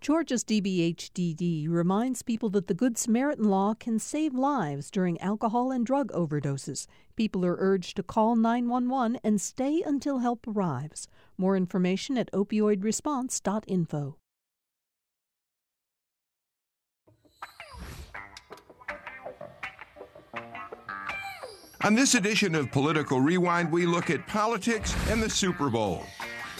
Georgia's DBHDD reminds people that the Good Samaritan law can save lives during alcohol and drug overdoses. People are urged to call 911 and stay until help arrives. More information at opioidresponse.info. On this edition of Political Rewind, we look at politics and the Super Bowl.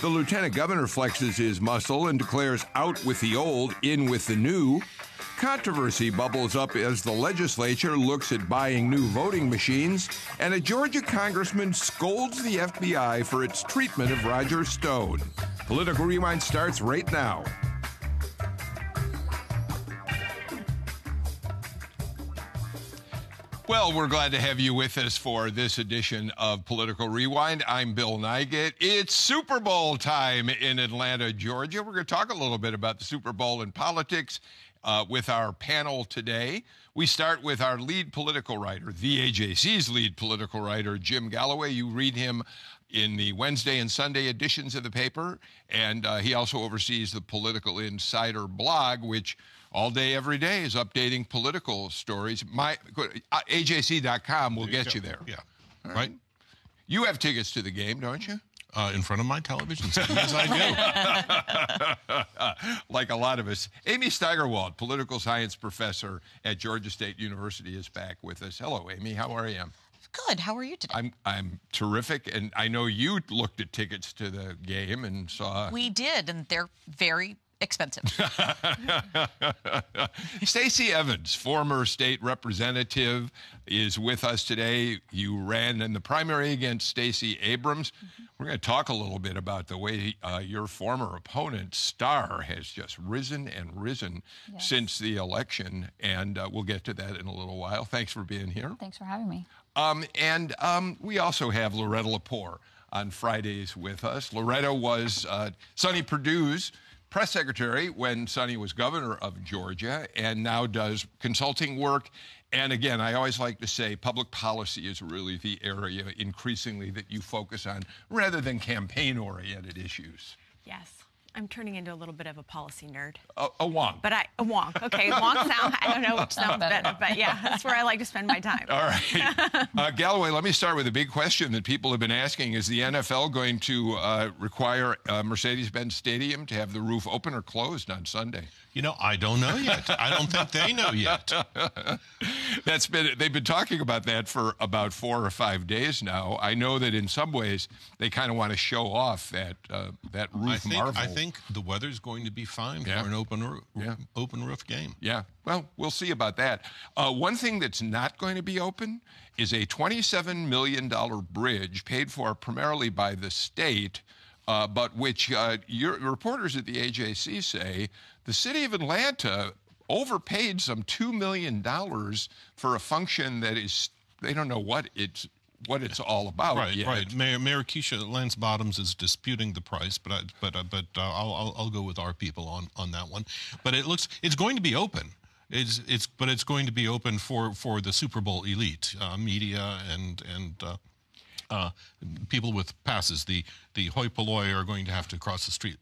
The lieutenant governor flexes his muscle and declares out with the old, in with the new. Controversy bubbles up as the legislature looks at buying new voting machines, and a Georgia congressman scolds the FBI for its treatment of Roger Stone. Political Rewind starts right now. Well, we're glad to have you with us for this edition of Political Rewind. I'm Bill Nigut. It's Super Bowl time in Atlanta, Georgia. We're going to talk a little bit about the Super Bowl and politics uh, with our panel today. We start with our lead political writer, the AJC's lead political writer, Jim Galloway. You read him in the Wednesday and Sunday editions of the paper, and uh, he also oversees the Political Insider blog, which all day, every day is updating political stories. My uh, AJC.com will get you, you there. Yeah, right. right. You have tickets to the game, don't you? Uh, in front of my television set. Yes, I do. like a lot of us. Amy Steigerwalt, political science professor at Georgia State University, is back with us. Hello, Amy. How are you? Good. How are you today? I'm I'm terrific, and I know you looked at tickets to the game and saw. We did, and they're very expensive. Stacey Evans, former state representative, is with us today. You ran in the primary against Stacey Abrams. Mm-hmm. We're going to talk a little bit about the way uh, your former opponent, Starr, has just risen and risen yes. since the election, and uh, we'll get to that in a little while. Thanks for being here. Thanks for having me. Um, and um, we also have Loretta Lepore on Fridays with us. Loretta was uh, Sonny Perdue's press secretary when Sonny was governor of Georgia and now does consulting work. And again, I always like to say public policy is really the area increasingly that you focus on rather than campaign oriented issues. Yes. I'm turning into a little bit of a policy nerd. A, a wonk. But I a wonk. Okay, wonk sound. I don't know which sounds better, but yeah, that's where I like to spend my time. All right, uh, Galloway. Let me start with a big question that people have been asking: Is the NFL going to uh, require uh, Mercedes-Benz Stadium to have the roof open or closed on Sunday? You know, I don't know yet. I don't think they know yet. That's been they've been talking about that for about four or five days now. I know that in some ways they kind of want to show off that uh, that roof I think, marvel. I think the weather's going to be fine yeah. for an open roof, yeah. open roof game. Yeah. Well, we'll see about that. Uh, one thing that's not going to be open is a $27 million bridge paid for primarily by the state. Uh, but which uh, your reporters at the AJC say the city of Atlanta overpaid some $2 million for a function that is, they don't know what it's what it's all about. Right, yet. right. Mayor, Mayor Keisha Lance Bottoms is disputing the price, but I, but uh, but uh, I'll, I'll, I'll go with our people on on that one. But it looks it's going to be open. It's it's but it's going to be open for for the Super Bowl elite, uh, media and and. Uh, uh, people with passes, the the hoi polloi are going to have to cross the street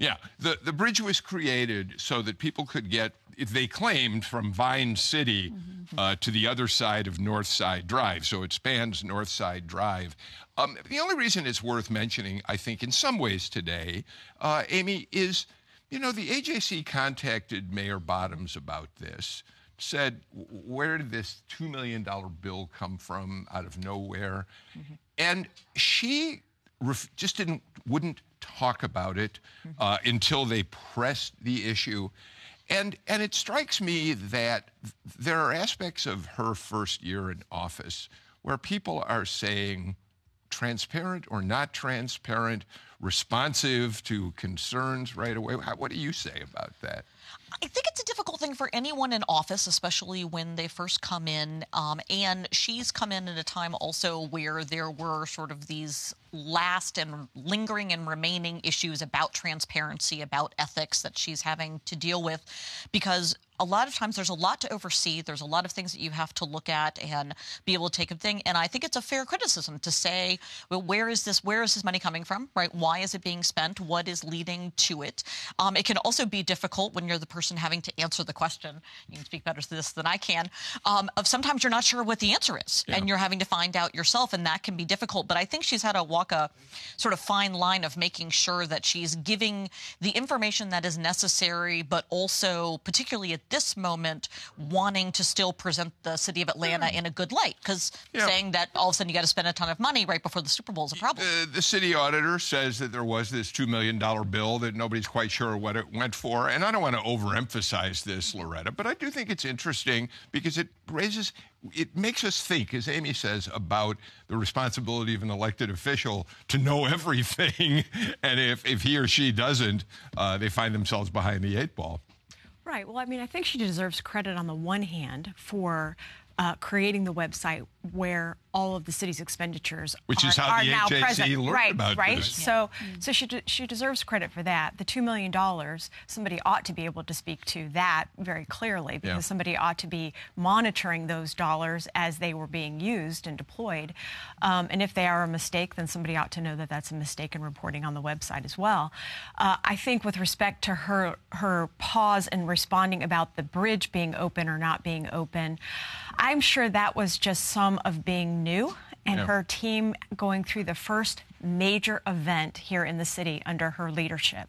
yeah, the, the bridge was created so that people could get, they claimed, from Vine City mm-hmm. uh, to the other side of North Side Drive. So it spans North Side Drive. Um, the only reason it's worth mentioning, I think, in some ways today, uh, Amy, is you know, the AJC contacted Mayor Bottoms about this, said, where did this $2 million bill come from out of nowhere? Mm-hmm. And she ref- just didn't, wouldn't talk about it uh, until they pressed the issue. And, and it strikes me that there are aspects of her first year in office where people are saying transparent or not transparent, responsive to concerns right away. What do you say about that? I think it's a difficult thing for anyone in office, especially when they first come in. Um, and she's come in at a time also where there were sort of these last and lingering and remaining issues about transparency, about ethics that she's having to deal with. Because a lot of times there's a lot to oversee. There's a lot of things that you have to look at and be able to take a thing. And I think it's a fair criticism to say, well, where is this? Where is this money coming from? Right? Why is it being spent? What is leading to it? Um, it can also be difficult when you're the person having to answer the question. You can speak better to this than I can. Um, of sometimes you're not sure what the answer is, yeah. and you're having to find out yourself, and that can be difficult. But I think she's had to walk a sort of fine line of making sure that she's giving the information that is necessary, but also, particularly at this moment, wanting to still present the city of Atlanta mm. in a good light. Because yeah. saying that all of a sudden you got to spend a ton of money right before the Super Bowl is a problem. Uh, the city auditor says that there was this $2 million bill that nobody's quite sure what it went for. And I don't want to overemphasize this, Loretta, but I do think it's interesting because it raises it makes us think, as Amy says, about the responsibility of an elected official to know everything. and if, if he or she doesn't, uh, they find themselves behind the eight ball. Right. Well, I mean, I think she deserves credit on the one hand for uh, creating the website where all of the city's expenditures Which are, is how the now HAC present. learned right, about right. this. So, so she de- she deserves credit for that. The two million dollars, somebody ought to be able to speak to that very clearly because yeah. somebody ought to be monitoring those dollars as they were being used and deployed. Um, and if they are a mistake, then somebody ought to know that that's a mistake in reporting on the website as well. Uh, I think with respect to her her pause in responding about the bridge being open or not being open, I'm sure that was just some of being new and yeah. her team going through the first major event here in the city under her leadership.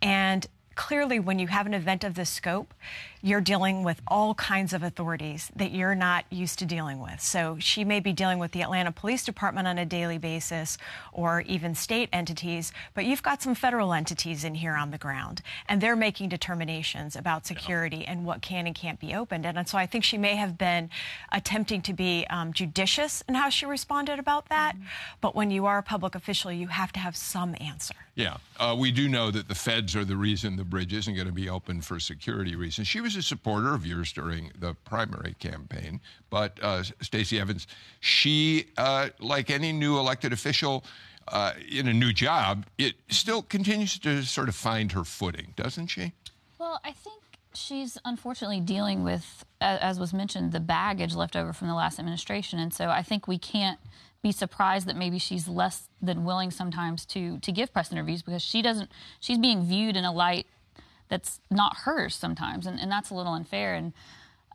And clearly, when you have an event of this scope, you're dealing with all kinds of authorities that you're not used to dealing with. So she may be dealing with the Atlanta Police Department on a daily basis or even state entities, but you've got some federal entities in here on the ground, and they're making determinations about security yeah. and what can and can't be opened. And so I think she may have been attempting to be um, judicious in how she responded about that. Mm-hmm. But when you are a public official, you have to have some answer. Yeah. Uh, we do know that the feds are the reason the bridge isn't going to be open for security reasons. She was was a supporter of yours during the primary campaign, but uh, Stacey Evans, she, uh, like any new elected official uh, in a new job, it still continues to sort of find her footing, doesn't she? Well, I think she's unfortunately dealing with, as was mentioned, the baggage left over from the last administration, and so I think we can't be surprised that maybe she's less than willing sometimes to to give press interviews because she doesn't she's being viewed in a light that's not hers sometimes, and, and that's a little unfair. And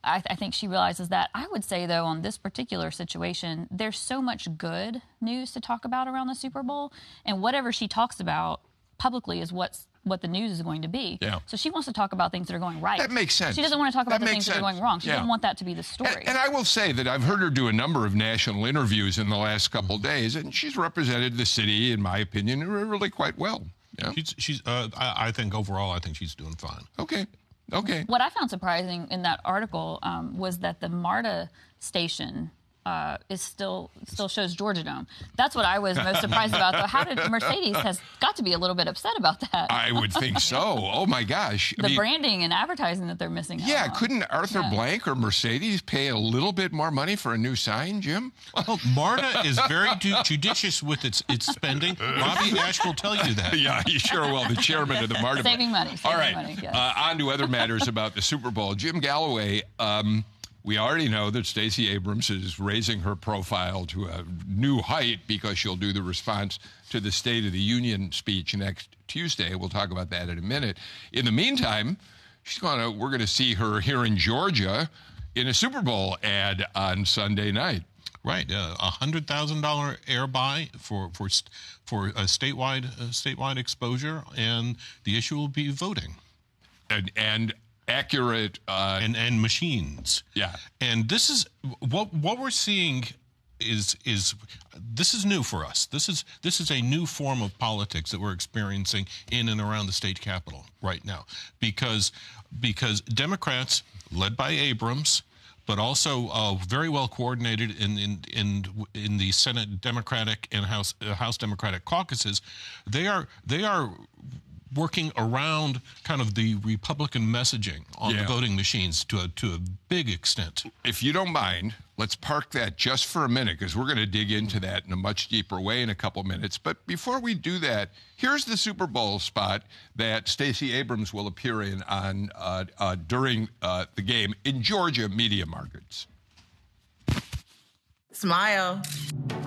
I, I, think she realizes that. I would say, though, on this particular situation, there's so much good news to talk about around the Super Bowl, and whatever she talks about publicly is what's what the news is going to be. Yeah. So she wants to talk about things that are going right. That makes sense. She doesn't want to talk about that the things sense. that are going wrong. She yeah. doesn't want that to be the story. And, and, I will say that I've heard her do a number of national interviews in the last couple days, and she's represented the city, in my opinion, really quite well. Yeah. She's, she's uh, I, I, think overall, I think she's doing fine. Okay. Okay. What I found surprising in that article um, was that the MARTA station uh, is still still shows Georgia Dome. That's what I was most surprised about. Though, how did Mercedes has got to be a little bit upset about that? I would think so. Oh my gosh, the I mean, branding and advertising that they're missing. Yeah, couldn't Arthur yeah. Blank or Mercedes pay a little bit more money for a new sign, Jim? Well, MARTA is very judicious with its its spending. Bobby Ashe will tell you that. Yeah, he sure will. The chairman of the MARTA. Saving money. Saving All right. Money, yes. uh, on to other matters about the Super Bowl. Jim Galloway. Um, we already know that Stacey Abrams is raising her profile to a new height because she'll do the response to the State of the Union speech next Tuesday. We'll talk about that in a minute. In the meantime, she's going to we're going to see her here in Georgia in a Super Bowl ad on Sunday night. Right, uh, a hundred thousand dollar air buy for for for a statewide uh, statewide exposure, and the issue will be voting. And and accurate uh, and and machines. Yeah, and this is what what we're seeing is is this is new for us. This is this is a new form of politics that we're experiencing in and around the state capitol right now because because Democrats led by Abrams but also uh, very well coordinated in, in in in the Senate Democratic and House uh, House Democratic caucuses. They are they are working around kind of the Republican messaging on Yeah. the voting machines to a, to a big extent. if you don't mind, let's park that just for a minute because we're going to dig into that in a much deeper way in a couple minutes. But before we do that, here's the Super Bowl spot that Stacey Abrams will appear in on uh, uh, during uh, the game in Georgia media markets. Smile.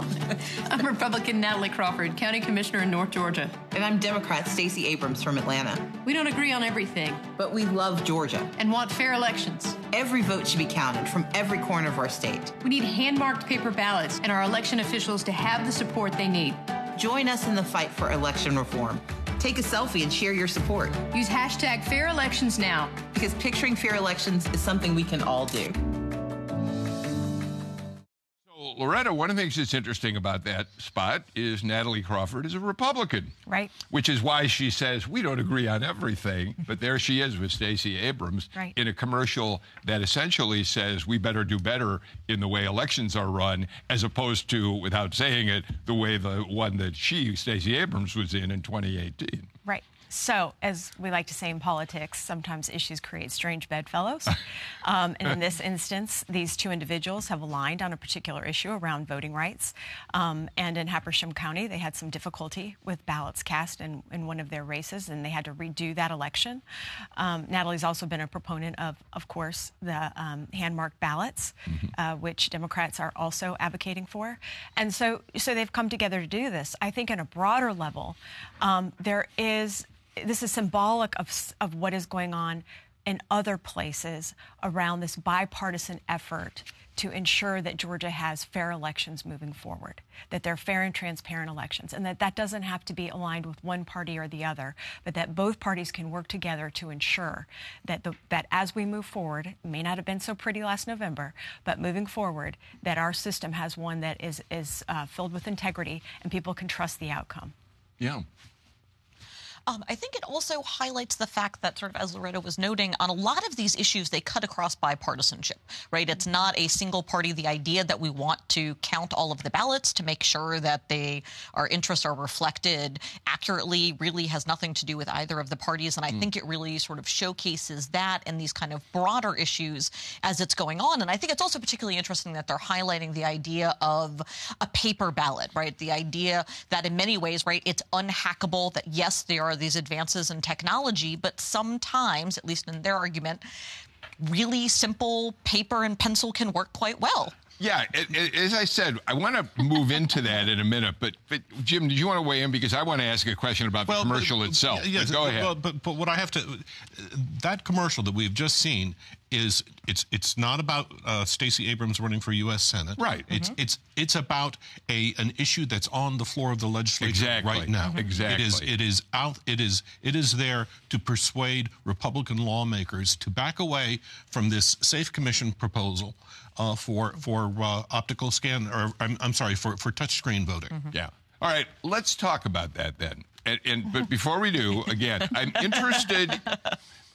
I'm Republican Natalie Crawford, County Commissioner in North Georgia. And I'm Democrat Stacey Abrams from Atlanta. We don't agree on everything But we love Georgia. and want fair elections. Every vote should be counted from every corner of our state. We need hand marked paper ballots and our election officials to have the support they need. Join us in the fight for election reform. Take a selfie and share your support Use hashtag fair elections now. because picturing fair elections is something we can all do. Loretta, one of the things that's interesting about that spot is Natalie Crawford is a Republican. Right. Which is why she says we don't agree on everything, but there she is with Stacey Abrams Right. in a commercial that essentially says we better do better in the way elections are run, as opposed to, without saying it, the way the one that she, Stacey Abrams, was in in 2018. So, as we like to say in politics, sometimes issues create strange bedfellows. Um, and in this instance, these two individuals have aligned on a particular issue around voting rights. Um, and in Habersham County, they had some difficulty with ballots cast in, in one of their races, and they had to redo that election. Um, Natalie's also been a proponent of, of course, the um, hand marked ballots, uh, which Democrats are also advocating for. And so, so they've come together to do this. I think, on a broader level, um, there is this is symbolic of, of what is going on in other places around this bipartisan effort to ensure that Georgia has fair elections moving forward, that they're fair and transparent elections, and that that doesn't have to be aligned with one party or the other, but that both parties can work together to ensure that the, that as we move forward, may not have been so pretty last November, but moving forward, that our system has one that is is uh, filled with integrity and people can trust the outcome. Yeah. Um, I think it also highlights the fact that, sort of as Loretta was noting, on a lot of these issues, they cut across bipartisanship, right? It's not a single party. The idea that we want to count all of the ballots to make sure that they our interests are reflected accurately really has nothing to do with either of the parties. And I think it really sort of showcases that and these kind of broader issues as it's going on. And I think it's also particularly interesting that they're highlighting the idea of a paper ballot, right? The idea that in many ways, right, it's unhackable, that yes, there are these advances in technology, but sometimes, at least in their argument, really simple paper and pencil can work quite well. Yeah, as I said, I want to move into that in a minute. But, but Jim, did you want to weigh in because I want to ask a question about the commercial but- itself? Yes, But go ahead. Well, but but what I have to that commercial that we've just seen is it's it's not about uh, Stacey Abrams running for U.S. Senate. Right. It's it's it's about a an issue that's on the floor of the legislature Exactly. right now. Exactly. It is it is out. It is it is there to persuade Republican lawmakers to back away from this Safe Commission proposal. Uh, for for uh, optical scan or I'm, I'm sorry for for touchscreen voting. Yeah. All right. Let's talk about that then. And, and but before we do, again, I'm interested.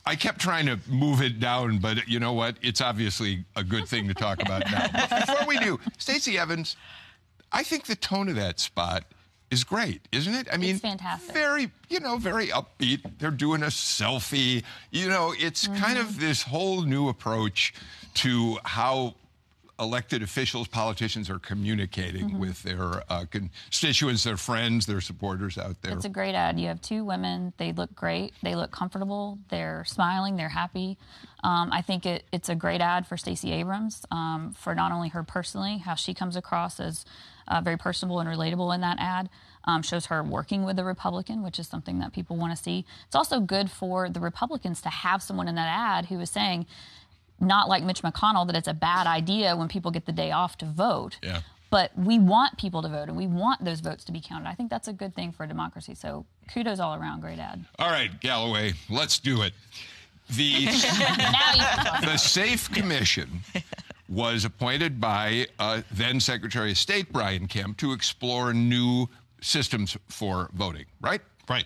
I kept trying to move it down, but you know what? It's obviously a good thing to talk about now. But before we do, Stacey Evans, I think the tone of that spot is great, isn't it? I mean, it's fantastic. Very, you know, very upbeat. They're doing a selfie. You know, it's kind of this whole new approach to how elected officials, politicians are communicating with their uh, constituents, their friends, their supporters out there. It's a great ad. You have two women. They look great. They look comfortable. They're smiling. They're happy. Um, I think it, it's a great ad for Stacey Abrams um, for not only her personally, how she comes across as uh, very personable and relatable in that ad. Um, shows her working with a Republican, which is something that people want to see. It's also good for the Republicans to have someone in that ad who is saying, not like Mitch McConnell, that it's a bad idea when people get the day off to vote. Yeah. But we want people to vote and we want those votes to be counted. I think that's a good thing for a democracy. So kudos all around. Great ad. All right, Galloway, let's do it. The, now you can talk. the Safe Commission was appointed by uh, then Secretary of State Brian Kemp to explore new systems for voting, right? Right.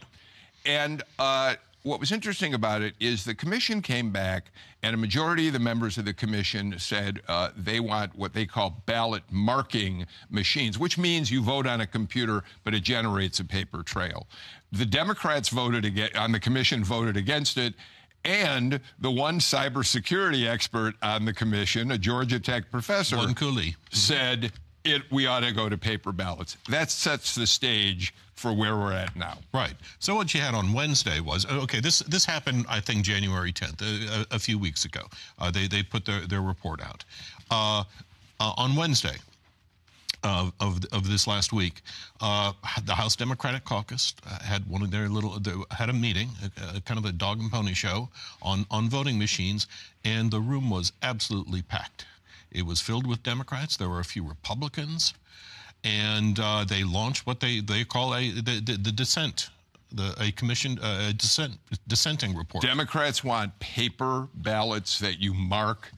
And uh, what was interesting about it is the commission came back, and a majority of the members of the commission said uh, they want what they call ballot marking machines, which means you vote on a computer, but it generates a paper trail. The Democrats voted against, on the commission voted against it. And the one cybersecurity expert on the commission, a Georgia Tech professor, Cooley. said it we ought to go to paper ballots. That sets the stage for where we're at now. Right. So what you had on Wednesday was uh, okay. This this happened, I think, January 10th, a, a, a few weeks ago. Uh, they they put their their report out uh, uh on Wednesday. Of, of, of this last week, uh, the House Democratic Caucus uh, had one of their little had a meeting, a, a kind of a dog and pony show on on voting machines, and the room was absolutely packed. It was filled with Democrats. There were a few Republicans, and uh, they launched what they, they call a the, the, the dissent. The, a commission uh, dissent, dissenting report. Democrats want paper ballots that you mark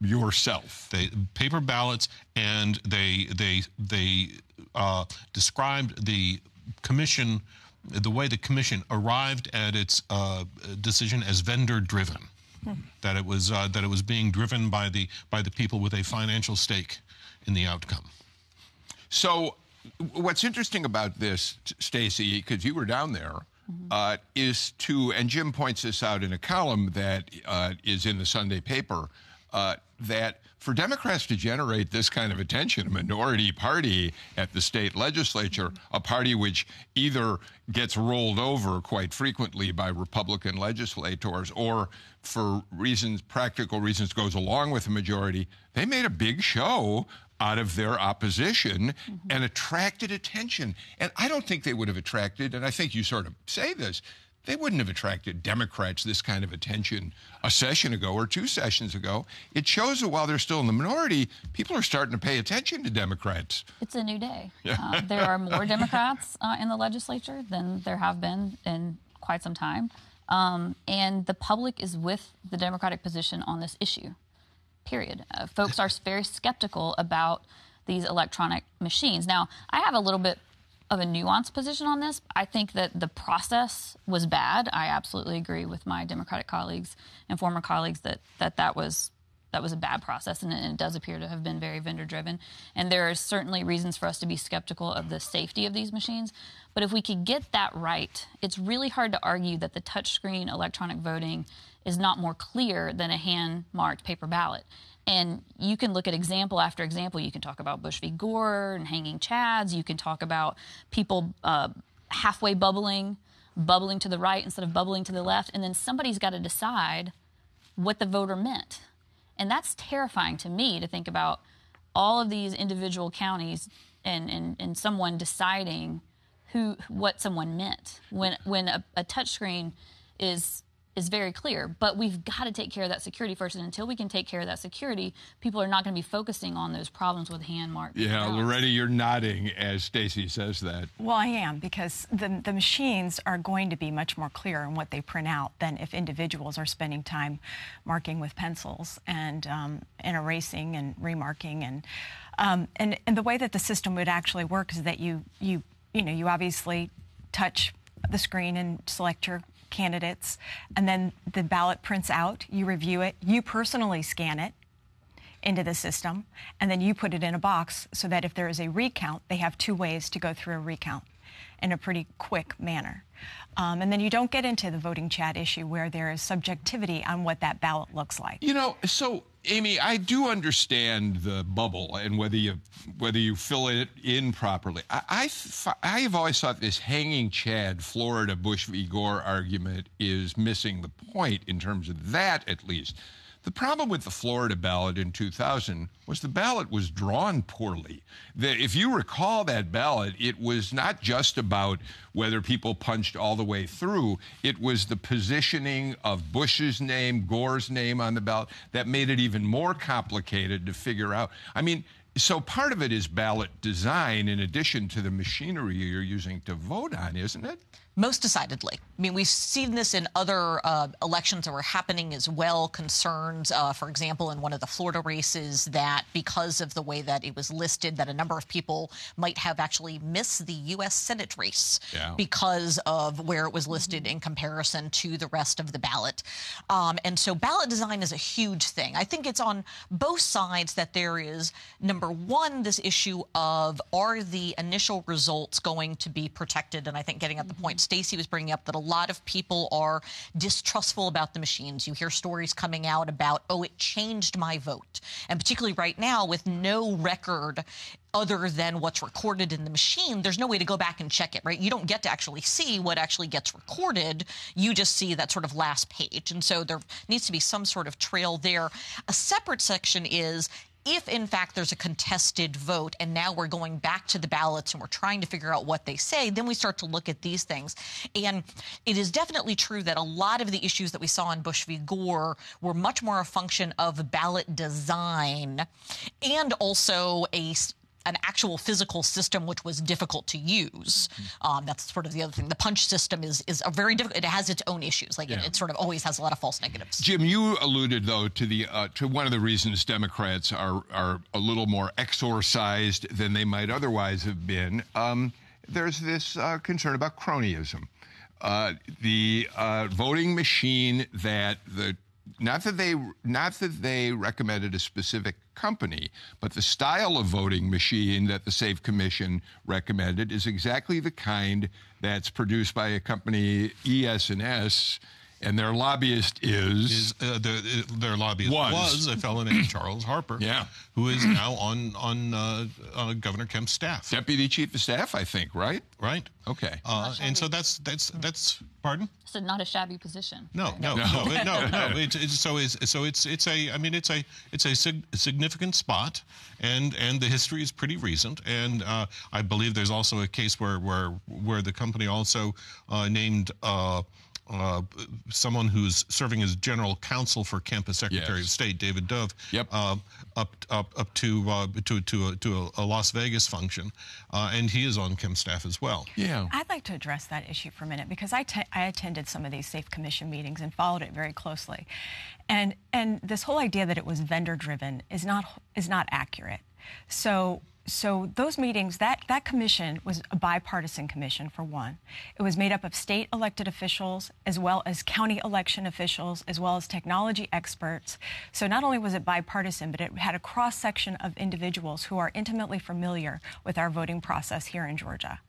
yourself. They paper ballots, and they they they uh, described the commission, the way the commission arrived at its uh, decision as vendor driven that it was uh, that it was being driven by the by the people with a financial stake in the outcome. So, what's interesting about this, Stacy, because you were down there, mm-hmm. uh, is to and Jim points this out in a column that uh, is in the Sunday paper uh, that for Democrats to generate this kind of attention, a minority party at the state legislature, a party which either gets rolled over quite frequently by Republican legislators or for reasons, practical reasons, goes along with the majority, they made a big show out of their opposition mm-hmm. and attracted attention. And I don't think they would have attracted, and I think you sort of say this, they wouldn't have attracted Democrats this kind of attention a session ago or two sessions ago. It shows that while they're still in the minority, people are starting to pay attention to Democrats. It's a new day. Uh, there are more Democrats uh, in the legislature than there have been in quite some time. Um, and the public is with the Democratic position on this issue, period. Uh, folks are very skeptical about these electronic machines. Now, I have a little bit of a nuanced position on this. I think that the process was bad. I absolutely agree with my Democratic colleagues and former colleagues that that, that was that was a bad process, and it, does appear to have been very vendor driven. And there are certainly reasons for us to be skeptical of the safety of these machines. But if we could get that right, it's really hard to argue that the touchscreen electronic voting is not more clear than a hand marked paper ballot. And you can look at example after example. You can talk about Bush v. Gore and hanging chads. You can talk about people uh, halfway bubbling, bubbling to the right instead of bubbling to the left. And then somebody's got to decide what the voter meant. And that's terrifying to me to think about all of these individual counties and, and, and someone deciding who what someone meant when when a, a touchscreen is is very clear. But we've got to take care of that security first. And until we can take care of that security, people are not going to be focusing on those problems with hand marked. Yeah, Loretta, you're nodding as Stacy says that. Well, I am because the, the machines are going to be much more clear in what they print out than if individuals are spending time marking with pencils and, um, and erasing and remarking. And, um, and, and the way that the system would actually work is that you, you, you know, you obviously touch the screen and select your candidates, and then the ballot prints out, you review it, you personally scan it into the system, and then you put it in a box so that if there is a recount, they have two ways to go through a recount in a pretty quick manner. Um, and then you don't get into the voting chad issue where there is subjectivity on what that ballot looks like. You know, so Amy, I do understand the bubble and whether you whether you fill it in properly. I, I, I have always thought this hanging Chad Florida Bush v. Gore argument is missing the point in terms of that, at least. The problem with the Florida ballot in 2000 was the ballot was drawn poorly. The, if you recall that ballot, it was not just about whether people punched all the way through, it was the positioning of Bush's name, Gore's name on the ballot that made it even more complicated to figure out. I mean, so part of it is ballot design in addition to the machinery you're using to vote on, isn't it? Most decidedly. I mean, we've seen this in other uh, elections that were happening as well. Concerns, uh, for example, in one of the Florida races, that because of the way that it was listed, that a number of people might have actually missed the U.S. Senate race yeah. because of where it was listed in comparison to the rest of the ballot. Um, and so, ballot design is a huge thing. I think it's on both sides that there is number one, this issue of are the initial results going to be protected? And I think getting at the point Stacey was bringing up that a lot of people are distrustful about the machines. You hear stories coming out about, oh, it changed my vote. And particularly right now, with no record other than what's recorded in the machine, there's no way to go back and check it, right? You don't get to actually see what actually gets recorded. You just see that sort of last page. And so there needs to be some sort of trail there. A separate section is if in fact there's a contested vote and now we're going back to the ballots and we're trying to figure out what they say, then we start to look at these things. And it is definitely true that a lot of the issues that we saw in Bush v. Gore were much more a function of ballot design and also a an actual physical system which was difficult to use. Mm-hmm. Um, that's sort of the other thing. The punch system is is a very difficult. It has its own issues. Like yeah. it, it, sort of always has a lot of false negatives. Jim, you alluded though to the uh, to one of the reasons Democrats are are a little more exorcised than they might otherwise have been. Um, there's this uh, concern about cronyism. Uh, the uh, voting machine that the not that they not that they recommended a specific company, but the style of voting machine that the Safe Commission recommended is exactly the kind that's produced by a company ES&S and their lobbyist is, is uh, the, their lobbyist was. was. a fellow named Charles Harper, yeah. who is now on on uh, uh, Governor Kemp's staff, deputy chief of staff, I think, right? Right. Okay. Uh, and so that's that's that's pardon. So not a shabby position. No, no, no, no, no. no. It's, it's, so it's so it's it's a I mean it's a it's a sig- significant spot, and and the history is pretty recent, and uh, I believe there's also a case where where where the company also uh, named uh, someone who's serving as general counsel for Kemp as secretary yes. of state, David Dove, yep. uh, up up up to uh, to to a, to a, Las Vegas function, uh, and he is on Kemp staff as well. Yeah, I'd like to address that issue for a minute because I, I attended some of these Safe Commission meetings and followed it very closely, and and this whole idea that it was vendor driven is not is not accurate. So so those meetings, that, that commission was a bipartisan commission, for one. It was made up of state elected officials, as well as county election officials, as well as technology experts. So not only was it bipartisan, but it had a cross section of individuals who are intimately familiar with our voting process here in Georgia.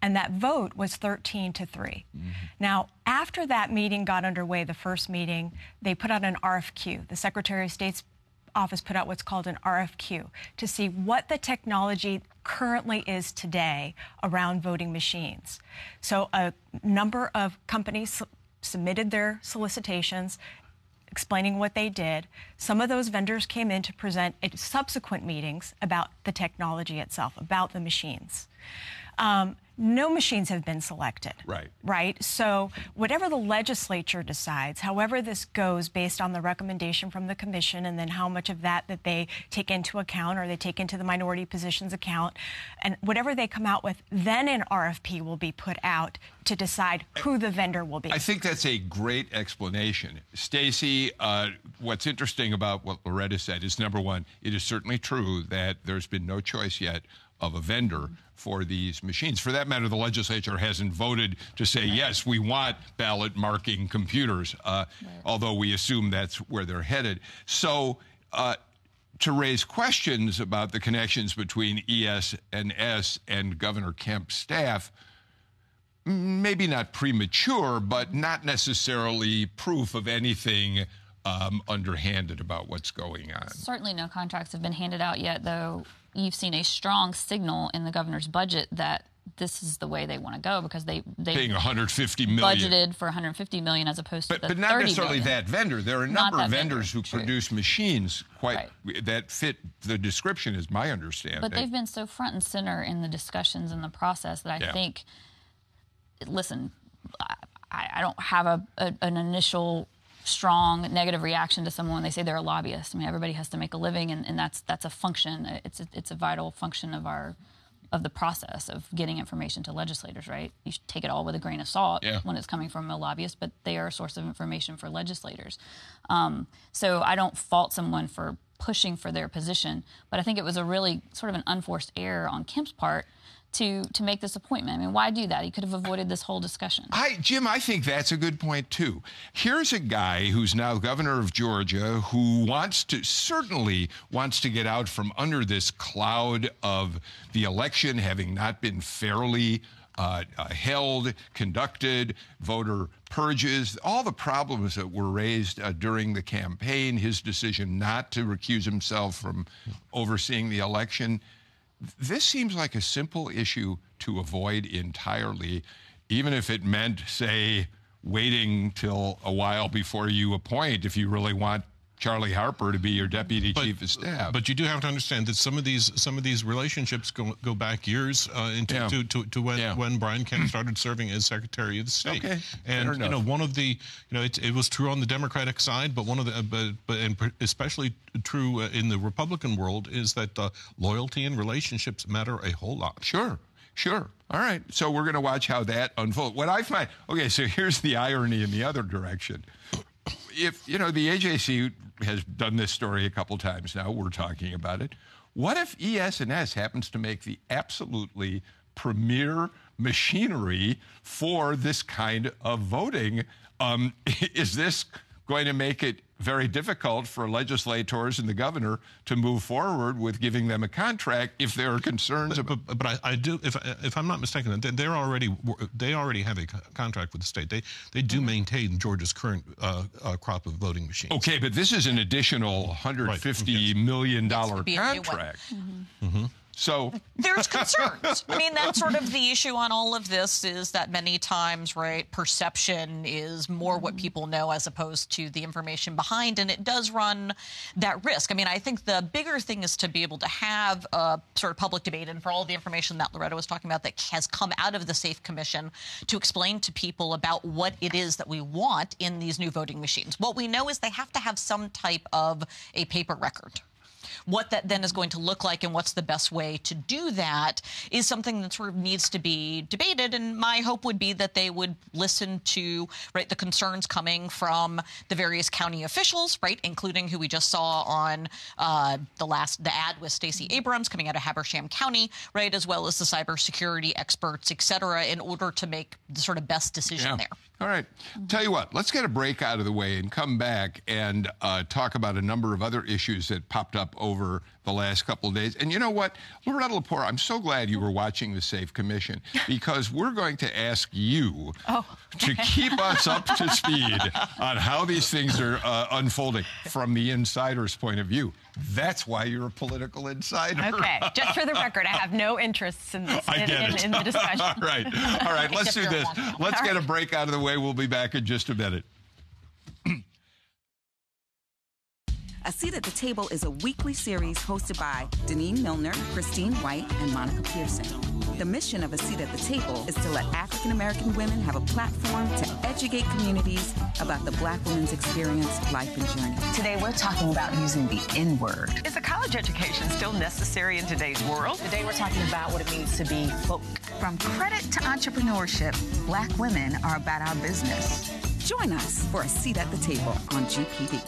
And that vote was 13 to 3. Mm-hmm. Now, after that meeting got underway, the first meeting, they put out an RFQ. The Secretary of State's office put out what's called an RFQ to see what the technology currently is today around voting machines. So a number of companies submitted their solicitations explaining what they did. Some of those vendors came in to present at subsequent meetings about the technology itself, about the machines. Um, no machines have been selected. Right. Right. So, whatever the legislature decides, however this goes based on the recommendation from the commission and then how much of that that they take into account or they take into the minority positions account and whatever they come out with, then an RFP will be put out to decide who the vendor will be. I think that's a great explanation. Stacey, uh, what's interesting about what Loretta said is number one, it is certainly true that there's been no choice yet of a vendor for these machines. For that matter, the legislature hasn't voted to say, right. yes, we want ballot marking computers, uh, right. although we assume that's where they're headed. So, uh, to raise questions about the connections between ES and S and Governor Kemp's staff, maybe not premature, but not necessarily proof of anything um, underhanded about what's going on. Certainly, no contracts have been handed out yet, though you've seen a strong signal in the governor's budget that this is the way they want to go because they they paying 150 million budgeted for 150 million as opposed but, to but not necessarily million. that vendor. There are a number of vendors vendor. who True. produce machines quite right. that fit the description, is my understanding. But they've been so front and center in the discussions and the process that I yeah. think. Listen, I, I don't have a, a an initial strong negative reaction to someone when they say they're a lobbyist. I mean, everybody has to make a living, and, and that's that's a function. It's a, it's a vital function of our of the process of getting information to legislators, right? You should take it all with a grain of salt yeah. when it's coming from a lobbyist, but they are a source of information for legislators. Um, so I don't fault someone for pushing for their position, but I think it was a really sort of an unforced error on Kemp's part to to make this appointment. I mean, why do that? He could have avoided this whole discussion. I, Jim, I think that's a good point too. Here's a guy who's now governor of Georgia who wants to certainly wants to get out from under this cloud of the election having not been fairly. Uh, uh, held, conducted, voter purges, all the problems that were raised uh, during the campaign, his decision not to recuse himself from overseeing the election this seems like a simple issue to avoid entirely, even if it meant, say, waiting till a while before you appoint if you really want Charlie Harper to be your deputy but, chief of staff. But you do have to understand that some of these some of these relationships go go back years uh, into yeah. to, to, to, when yeah. when Brian Kemp started serving as Secretary of the State. Okay. And you know one of the you know it, it was true on the Democratic side, but one of the uh, but, but and especially true uh, in the Republican world is that uh, loyalty and relationships matter a whole lot. Sure. Sure. All right. So we're going to watch how that unfolds. What I find, okay, so here's the irony in the other direction if you know the AJC has done this story a couple times now, we're talking about it. What if ES&S happens to make the absolutely premier machinery for this kind of voting? Um, is this going to make it very difficult for legislators and the governor to move forward with giving them a contract if there are concerns. But, but, but I, I, do, if if I'm not mistaken, they're already they already have a contract with the state. They they do mm-hmm. maintain Georgia's current uh, uh, crop of voting machines. Okay, but this is an additional 150 right. million dollar contract. Mm-hmm. Mm-hmm. So there's concerns. I mean, that's sort of the issue on all of this is that many times, right, perception is more what mm-hmm. people know as opposed to the information behind, and it does run that risk. I mean, I think the bigger thing is to be able to have a sort of public debate, and for all the information that Loretta was talking about that has come out of the Safe Commission to explain to people about what it is that we want in these new voting machines. What we know is they have to have some type of a paper record what that then is going to look like and what's the best way to do that is something that sort of needs to be debated. And my hope would be that they would listen to right the concerns coming from the various county officials, right, including who we just saw on uh, the last the ad with Stacey Abrams coming out of Habersham County, right, as well as the cybersecurity experts, et cetera, in order to make the sort of best decision yeah. there. All right. Tell you what, let's get a break out of the way and come back and uh, talk about a number of other issues that popped up over the last couple of days. And you know what, Loretta Lepore, I'm so glad you were watching the Safe Commission because we're going to ask you oh. to keep us up to speed on how these things are uh, unfolding from the insider's point of view. That's why you're a political insider. Okay, just for the record, I have no interests in this in, in, in, the discussion. All right, all right. let's do this. Let's all get right. a break out of the way. We'll be back in just a minute. A Seat at the Table is a weekly series hosted by Denene Millner, Christine White, and Monica Pearson. The mission of A Seat at the Table is to let African American women have a platform to educate communities about the black woman's experience, life, and journey. Today, we're talking about using the N word. Is a college education still necessary in today's world? Today, we're talking about what it means to be woke. From credit to entrepreneurship, black women are about our business. Join us for A Seat at the Table on GPB.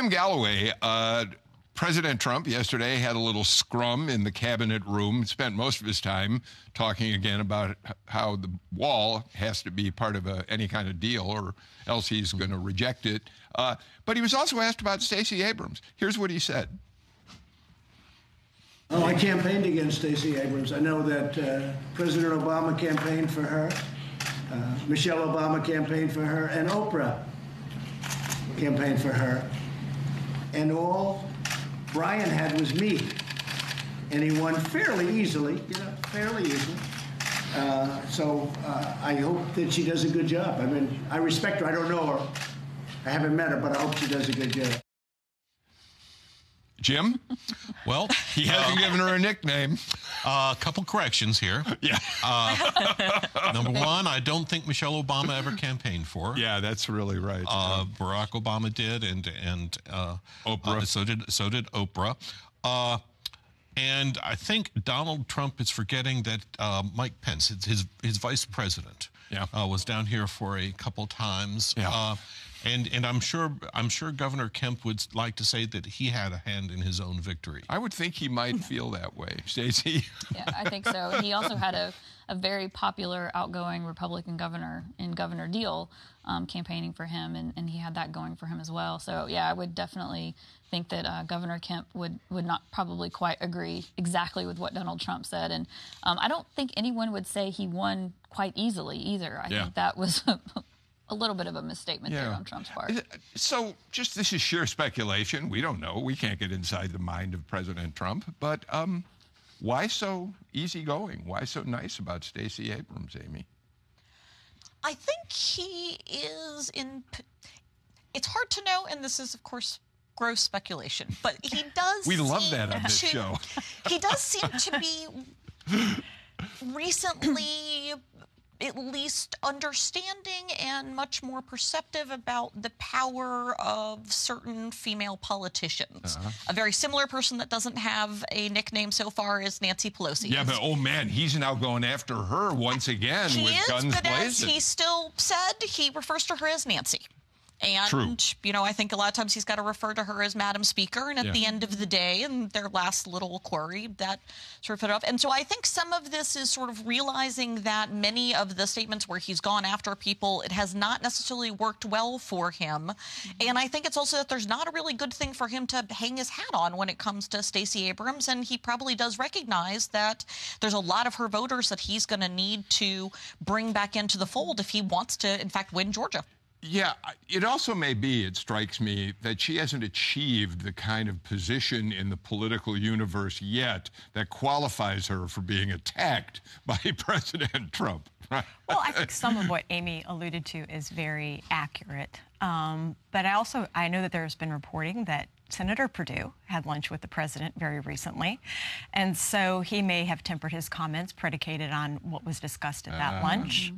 Jim Galloway, uh, President Trump yesterday had a little scrum in the cabinet room, spent most of his time talking again about how the wall has to be part of a, any kind of deal or else he's going to reject it. Uh, but he was also asked about Stacey Abrams. Here's what he said. Oh, I campaigned against Stacey Abrams. I know that uh, President Obama campaigned for her, uh, Michelle Obama campaigned for her, and Oprah campaigned for her and all Brian had was me, and he won fairly easily, you know, fairly easily. Uh, so uh, I hope that she does a good job. I mean, I respect her. I don't know her. I haven't met her, but I hope she does a good job. Jim? Well, he hasn't given her a nickname. A uh, couple corrections here. Yeah. Uh, number one, I don't think Michelle Obama ever campaigned for. Yeah, that's really right. Uh, Barack Obama did, and and uh, Oprah. so did so did Oprah. and I think Donald Trump is forgetting that Mike Pence, his his vice president, yeah. was down here for a couple times. Yeah and and I'm sure I'm sure Governor Kemp would like to say that he had a hand in his own victory. I would think he might feel that way, Stacey. yeah, I think so. He also had a, a very popular outgoing Republican governor in Governor Deal um, campaigning for him, and, and he had that going for him as well. So yeah, I would definitely think that uh, Governor Kemp would would not probably quite agree exactly with what Donald Trump said, and um, I don't think anyone would say he won quite easily either. I yeah. think that was a little bit of a misstatement yeah. there on Trump's part. So, just this is sheer speculation. We don't know. We can't get inside the mind of President Trump. But um, why so easygoing? Why so nice about Stacey Abrams, Amy? I think he is in. It's hard to know, and this is, of course, gross speculation. But he does. we love that on this to, show. he does seem to be recently at least understanding and much more perceptive about the power of certain female politicians. Uh-huh. A very similar person that doesn't have a nickname so far is Nancy Pelosi. Yeah, but oh man, he's now going after her once again he with is, guns but blazing. As he still said he refers to her as Nancy. And, True. you know, I think a lot of times he's got to refer to her as Madam Speaker. And at Yeah. the end of the day, and their last little query, that sort of put it up. And so I think some of this is sort of realizing that many of the statements where he's gone after people, it has not necessarily worked well for him. Mm-hmm. And I think it's also that there's not a really good thing for him to hang his hat on when it comes to Stacey Abrams. And he probably does recognize that there's a lot of her voters that he's going to need to bring back into the fold if he wants to, in fact, win Georgia. Yeah, it also may be, it strikes me, that she hasn't achieved the kind of position in the political universe yet that qualifies her for being attacked by President Trump. Well, I think some of what Amy alluded to is very accurate. Um, but I also I know that there's been reporting that Senator Perdue had lunch with the president very recently, and so he may have tempered his comments predicated on what was discussed at that Uh. lunch.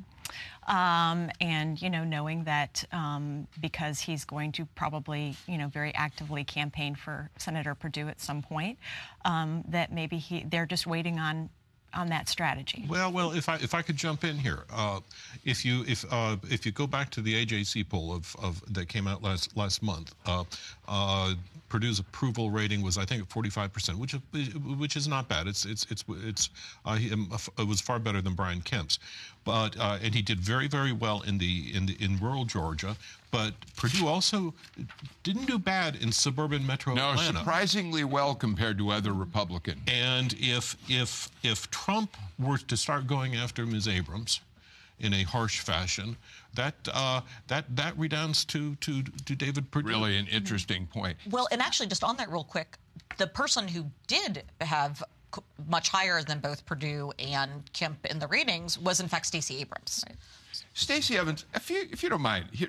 Um, and you know, knowing that um, because he's going to probably you know very actively campaign for Senator Perdue at some point, um, that maybe he they're just waiting on on that strategy. Well, well, if I if I could jump in here, uh, if you if uh, if you go back to the AJC poll of, of that came out last last month, uh, uh, Perdue's approval rating was I think 45 percent, which which is not bad. It's it's it's it's uh, um, it was far better than Brian Kemp's, but uh, and he did very very well in the in the, in rural Georgia. But Perdue also didn't do bad in suburban Metro No, Atlanta. surprisingly well compared to other Republicans. And if if if Trump were to start going after Ms. Abrams in a harsh fashion, that uh, that that redounds to to to David Perdue. Really an interesting point. Well, and actually, just on that real quick, the person who did have much higher than both Perdue and Kemp in the ratings was, in fact, Stacey Abrams. Stacey Evans, if you if you don't mind, you,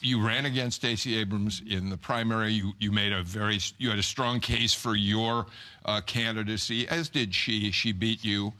you ran against Stacey Abrams in the primary. You you made a very you had a strong case for your uh, candidacy, as did she. She beat you,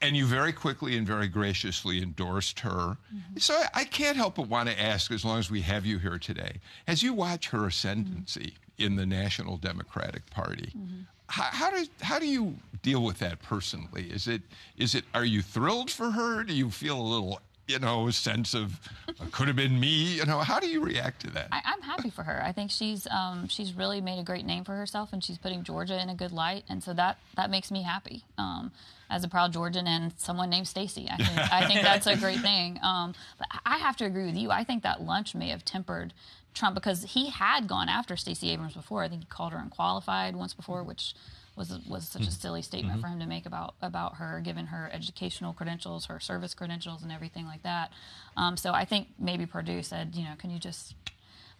and you very quickly and very graciously endorsed her. Mm-hmm. So I, I can't help but want to ask, as long as we have you here today, as you watch her ascendancy mm-hmm. in the National Democratic Party. Mm-hmm. How, how do how do you deal with that personally? Is it is it are you thrilled for her? Do you feel a little you know sense of uh, could have been me? You know how do you react to that? I, I'm happy for her. I think she's um, she's really made a great name for herself, and she's putting Georgia in a good light, and so that that makes me happy. Um, as a proud Georgian and someone named Stacy, I think I think that's a great thing. Um, but I have to agree with you. I think that lunch may have tempered Trump because he had gone after Stacey Abrams before. I think he called her unqualified once before, which was was such a silly statement for him to make about about her, given her educational credentials, her service credentials, and everything like that. Um, so I think maybe Perdue said, you know, can you just?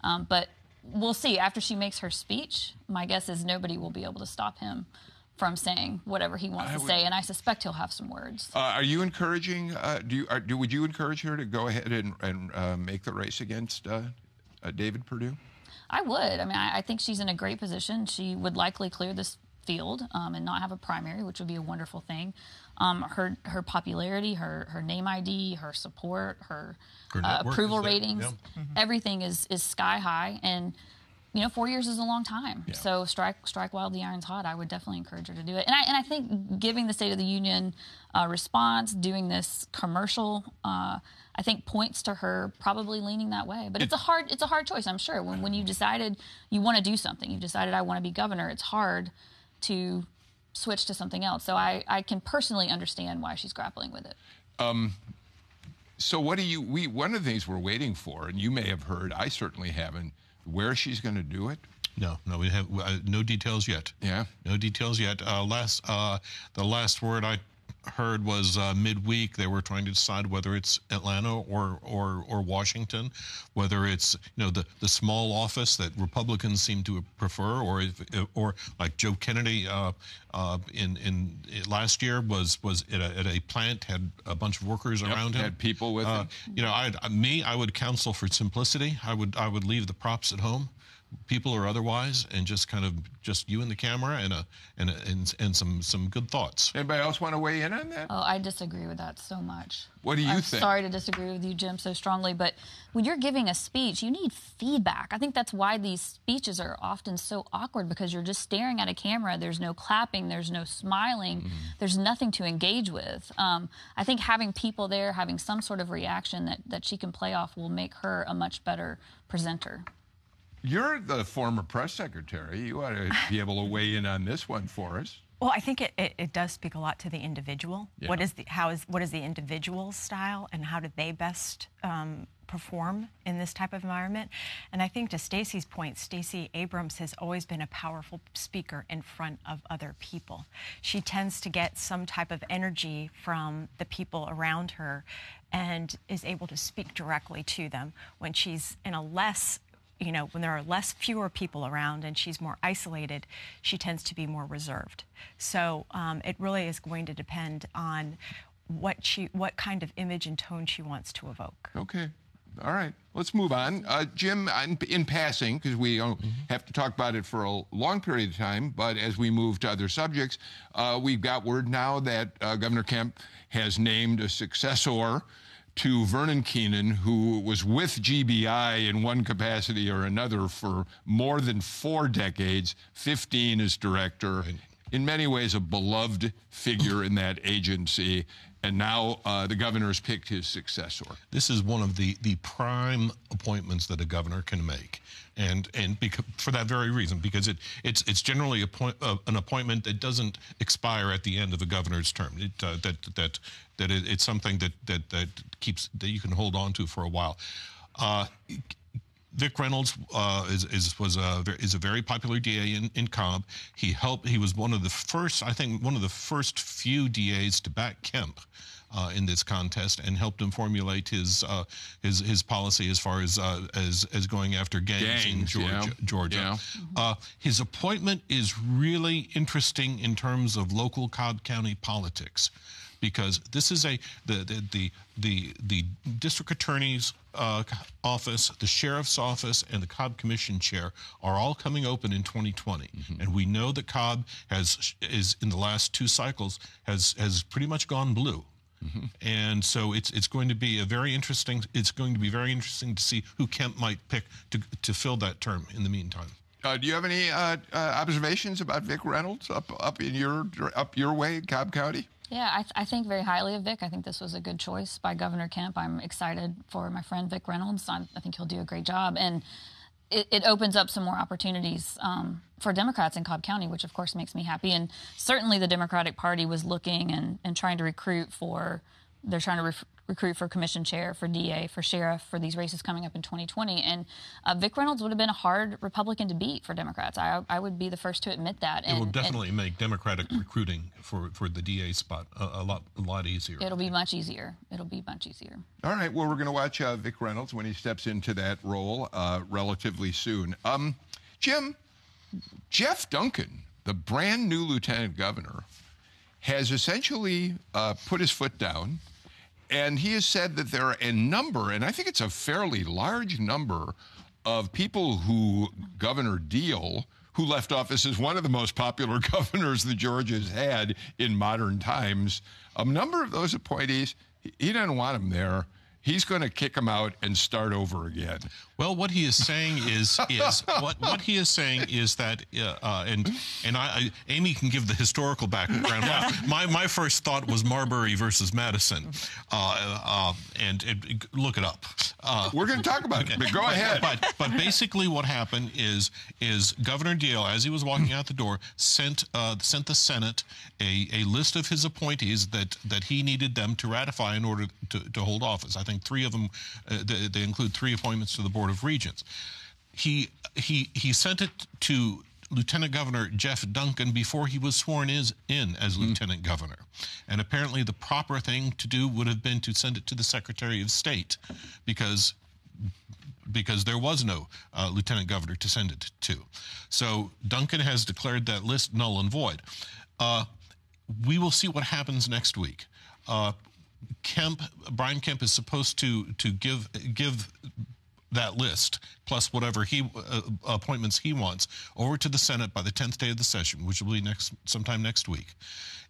Um, but we'll see. After she makes her speech, my guess is nobody will be able to stop him from saying whatever he wants I to would, say, and I suspect he'll have some words. Uh, are you encouraging? Uh, do you are, do would you encourage her to go ahead and, and uh, make the race against uh, uh, David Perdue? I would. I mean, I, I, think she's in a great position. She would likely clear this field um, and not have a primary, which would be a wonderful thing. Um, her her popularity, her her name ID, her support, her, her uh, approval ratings, yeah. mm-hmm. everything is is sky high and you know, four years is a long time. Yeah. So strike strike while the iron's hot. I would definitely encourage her to do it. And I and I think giving the State of the Union uh, response, doing this commercial, uh, I think points to her probably leaning that way. But it's a hard it's a hard choice. I'm sure when when you decided you want to do something, you've decided I want to be governor. It's hard to switch to something else. So I I can personally understand why she's grappling with it. Um, so what do you we one of the things we're waiting for, and you may have heard, I certainly haven't where she's going to do it? No, no, we have uh, no details yet. Yeah, no details yet. Uh, last, uh, the last word I heard was uh, midweek. They were trying to decide whether it's Atlanta or or or Washington, whether it's you know the the small office that Republicans seem to prefer, or if, or like Joe Kennedy uh, uh, in in last year was was at a, at a, plant had a bunch of workers yep, around him. Had people with him. You know, I'd, me I would counsel for simplicity. I would I would leave the props at home people or otherwise, and just kind of just you and the camera and a and a, and, and some some good thoughts. Anybody else want to weigh in on that? Oh, I disagree with that so much. What do you I'm think? Sorry to disagree with you, Jim, so strongly, but when you're giving a speech, you need feedback. I think that's why these speeches are often so awkward because you're just staring at a camera. There's no clapping, there's no smiling, mm-hmm. there's nothing to engage with. Um, I think having people there, having some sort of reaction that, that she can play off will make her a much better presenter. You're the former press secretary. You ought to be able to weigh in on this one for us. Well, I think it, it, it does speak a lot to the individual. Yeah. What is the how is what is the individual's style, and how do they best um, perform in this type of environment? And I think to Stacey's point, Stacey Abrams has always been a powerful speaker in front of other people. She tends to get some type of energy from the people around her, and is able to speak directly to them when she's in a less you know, when there are less fewer people around and she's more isolated, she tends to be more reserved. So um, it really is going to depend on what she, what kind of image and tone she wants to evoke. Okay. All right, let's move on. Uh, Jim, in, in passing, because we don't mm-hmm. have to talk about it for a long period of time, but as we move to other subjects, uh, we've got word now that uh, Governor Kemp has named a successor to Vernon Keenan, who was with GBI in one capacity or another for more than four decades, 15 as director. In many ways, a beloved figure in that agency. And now uh, the governor has picked his successor. This is one of the, the prime appointments that a governor can make and and because, for that very reason, because it it's it's generally a point, uh, an appointment that doesn't expire at the end of the governor's term. It, uh, that that that it, it's something that that that keeps that you can hold on to for a while. Vic Reynolds uh, is, is, was a, is a very popular DA in, in Cobb. He helped. He was one of the first, I think, one of the first few DAs to back Kemp uh, in this contest and helped him formulate his uh, his his policy as far as uh, as as going after gangs, gangs in Georgia. Yeah. Georgia. Yeah. Uh, his appointment is really interesting in terms of local Cobb County politics because this is a the the the the, the district attorney's uh, office, the sheriff's office, and the Cobb Commission chair are all coming open in 2020, mm-hmm. and we know that Cobb has is in the last two cycles has has pretty much gone blue. Mm-hmm. And so it's it's going to be a very interesting. It's going to be very interesting to see who Kemp might pick to to fill that term. In the meantime, uh, do you have any uh, uh, observations about Vic Reynolds up up in your up your way, in Cobb County? Yeah, I, th- I, think very highly of Vic. I think this was a good choice by Governor Kemp. I'm excited for my friend Vic Reynolds. I'm, i think he'll do a great job. And it, it, opens up some more opportunities um, for Democrats in Cobb County, which of course makes me happy. And certainly the Democratic Party was looking and, and trying to recruit for they're trying to ref- recruit for commission chair, for DA, for sheriff, for these races coming up in 2020. And uh, Vic Reynolds would have been a hard Republican to beat for Democrats. I, I would be the first to admit that. And, it will definitely make Democratic recruiting for, for the DA spot a, a, lot a lot easier. It'll be much easier. It'll be much easier. All right. Well, we're going to watch uh, Vic Reynolds when he steps into that role uh, relatively soon. Um, Jim, Jeff Duncan, the brand new lieutenant governor, has essentially uh, put his foot down and he has said that there are a number, and I think it's a fairly large number, of people who Governor Deal, who left office as one of the most popular governors the Georgia's had in modern times, a number of those appointees, he doesn't want them there he's going to kick him out and start over again. Well, what he is saying is is what what he is saying is that uh, uh, and and I, I, Amy can give the historical background. my my first thought was Marbury versus Madison, uh, uh and, and, look it up. Uh, We're going to talk about okay. it, but go ahead. But but basically, what happened is is Governor Deal, as he was walking out the door, sent uh, sent the Senate a, a list of his appointees that that he needed them to ratify in order to, to hold office. I think three of them, uh, they, they, include three appointments to the Board of Regents. He, he, he sent it to Lieutenant Governor Jeff Duncan before he was sworn is in as mm. Lieutenant Governor. And apparently the proper thing to do would have been to send it to the Secretary of State because because there was no uh, lieutenant governor to send it to. So Duncan has declared that list null and void. Uh, we will see what happens next week. Uh, Kemp, Brian Kemp is supposed to to give give that list plus whatever he uh, appointments he wants over to the Senate by the 10th day of the session, which will be next sometime next week.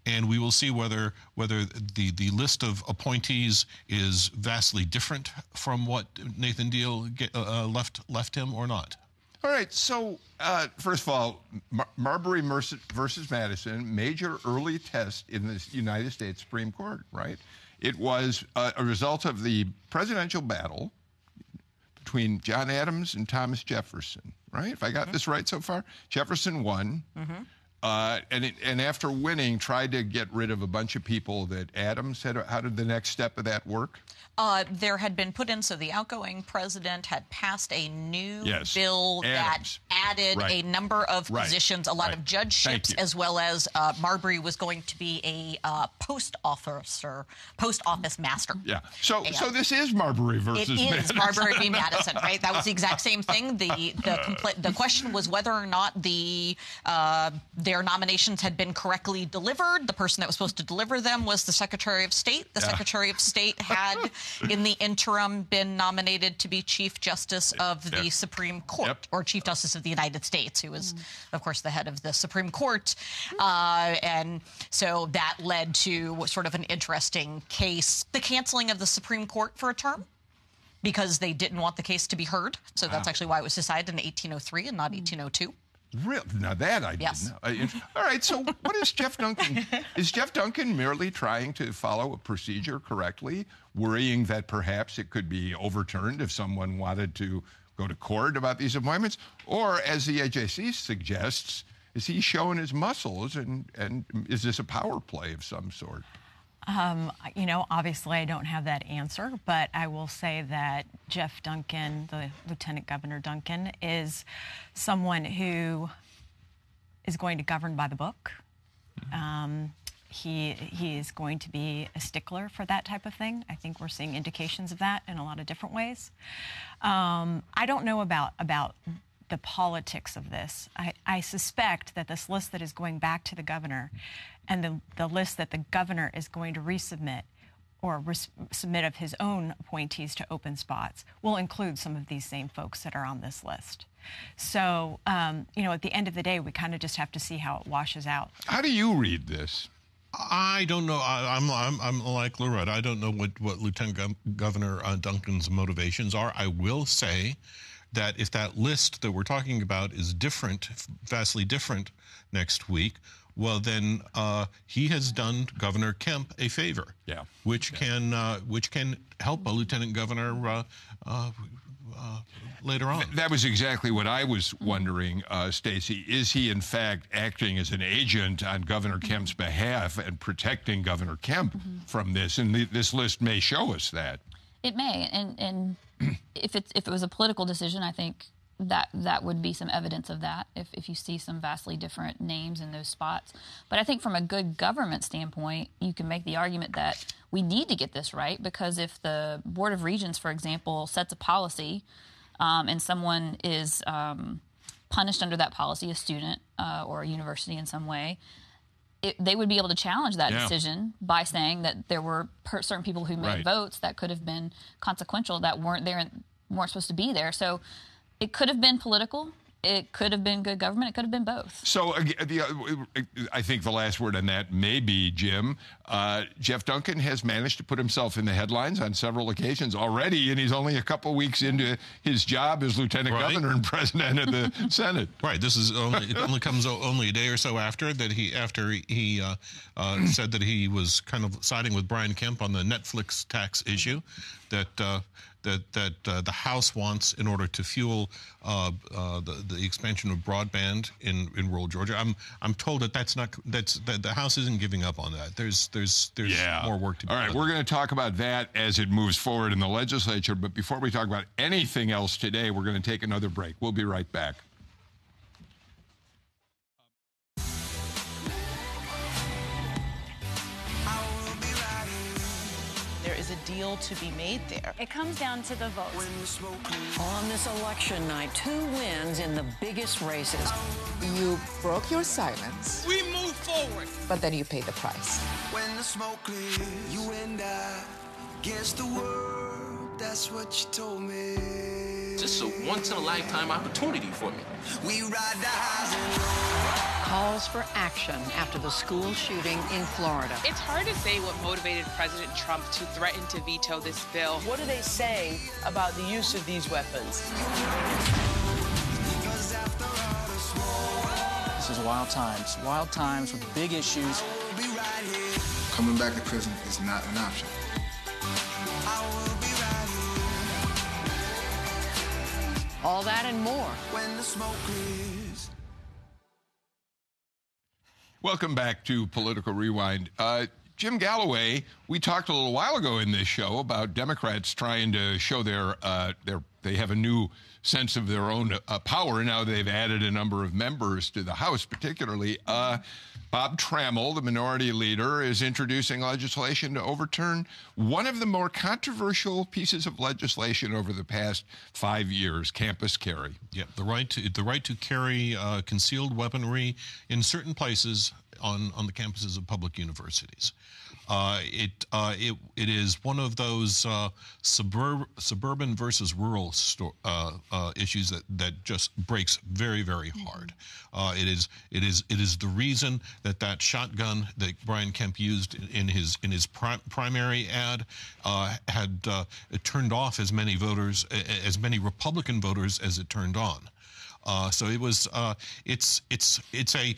And we will see whether whether the, the list of appointees is vastly different from what Nathan Deal get, uh, uh left left him or not. All right. So, uh, first of all, Mar- Marbury versus Madison, major early test in the United States Supreme Court, right? It was a, a result of the presidential battle between John Adams and Thomas Jefferson, right? If I got mm-hmm. this right so far, Jefferson won. Mm-hmm. Uh, and, it, and after winning, tried to get rid of a bunch of people that Adams said. How did the next step of that work? Uh, there had been put in, so the outgoing president had passed a new yes. bill Adams. that added right. a number of right. positions, a lot right. of judgeships, as well as uh, Marbury was going to be a uh, post officer, post office master. Yeah. So, and so this is Marbury versus. It is Madison. Marbury v. Madison, right? That was the exact same thing. The the compl- the question was whether or not the uh, their nominations had been correctly delivered. The person that was supposed to deliver them was the Secretary of State. The yeah. Secretary of State had in the interim been nominated to be Chief Justice of the yep. Supreme Court, yep. or Chief Justice of the United States, who was, mm. of course, the head of the Supreme Court. Uh, and so that led to sort of an interesting case the canceling of the Supreme Court for a term because they didn't want the case to be heard. So that's actually why it was decided in 1803 and not 1802. Real now that I yes. didn't know. All right, so what is Jeff Duncan? is Jeff Duncan merely trying to follow a procedure correctly, worrying that perhaps it could be overturned if someone wanted to go to court about these appointments, or as the AJC suggests, is he showing his muscles, and and is this a power play of some sort? Um, you know, obviously I don't have that answer, but I will say that Jeff Duncan, the Lieutenant Governor Duncan, is someone who is going to govern by the book. Um, he he is going to be a stickler for that type of thing. I think we're seeing indications of that in a lot of different ways. Um, I don't know about about the politics of this. I, I, suspect that this list that is going back to the governor and the, the list that the governor is going to resubmit or res- submit of his own appointees to open spots will include some of these same folks that are on this list. So, um, you know, at the end of the day, we kind of just have to see how it washes out. How do you read this? I don't know. I, am I'm, I'm, I'm like Loretta. I don't know what, what Lieutenant Governor uh, Duncan's motivations are. I will say that if that list that we're talking about is different, vastly different next week, well, then uh, he has done Governor Kemp a favor. Yeah. Which yeah. can uh, which can help a lieutenant governor uh, uh, uh later on. That was exactly what I was wondering, uh, Stacey. Is he in fact acting as an agent on Governor Kemp's behalf and protecting Governor Kemp mm-hmm. from this? And th- this list may show us that. It may, and and if it's if it was a political decision, I think that that would be some evidence of that if, if you see some vastly different names in those spots. But I think from a good government standpoint, you can make the argument that we need to get this right because if the Board of Regents, for example, sets a policy um, and someone is um, punished under that policy, a student uh, or a university in some way, it, they would be able to challenge that yeah. decision by saying that there were per- certain people who made right. votes that could have been consequential that weren't there and weren't supposed to be there. So it could have been political. It could have been good government. It could have been both. So, uh, the, uh, I think the last word on that may be Jim. Uh, Jeff Duncan has managed to put himself in the headlines on several occasions already, and he's only a couple weeks into his job as lieutenant right. governor and president of the Senate. Right. This is only it only comes only a day or so after that he after he uh, uh, said that he was kind of siding with Brian Kemp on the Netflix tax issue that uh, that that uh, the House wants in order to fuel uh, uh, the the expansion of broadband in, in rural Georgia. I'm I'm told that that's not that's that the House isn't giving up on that. There's there's there's yeah. more work to be All right, done. we're going to talk about that as it moves forward in the legislature. But before we talk about anything else today, we're going to take another break. We'll be right back. Deal to be made there. It comes down to the vote. On this election night, two wins in the biggest races. You broke your silence. We move forward. But then you pay the price. When the smoke clears, you and I against the world. That's what you told me. This is a once in a lifetime opportunity for me. We ride the highs and lows calls for action after the school shooting in Florida. It's hard to say what motivated President Trump to threaten to veto this bill. What are they saying about the use of these weapons? This is wild times. Wild times with big issues. Coming back to prison is not an option. All that and more. Welcome back to Political Rewind. Uh, Jim Galloway, we talked a little while ago in this show about Democrats trying to show their uh, their they have a new sense of their own uh, power now. They've added a number of members to the House, particularly. Uh, Bob Trammell, the minority leader, is introducing legislation to overturn one of the more controversial pieces of legislation over the past five years: campus carry. Yeah, the right to the right to carry uh, concealed weaponry in certain places on on the campuses of public universities. Uh, it, uh, it, it is one of those uh, suburb, suburban versus rural sto- uh, uh, issues that, that just breaks very, very mm-hmm. hard. Uh, it, is, it, is, it is the reason that that shotgun that Brian Kemp used in his, in his pri- primary ad had turned off as many voters, as many Republican voters as it turned on. Uh, so it was. Uh, it's it's it's a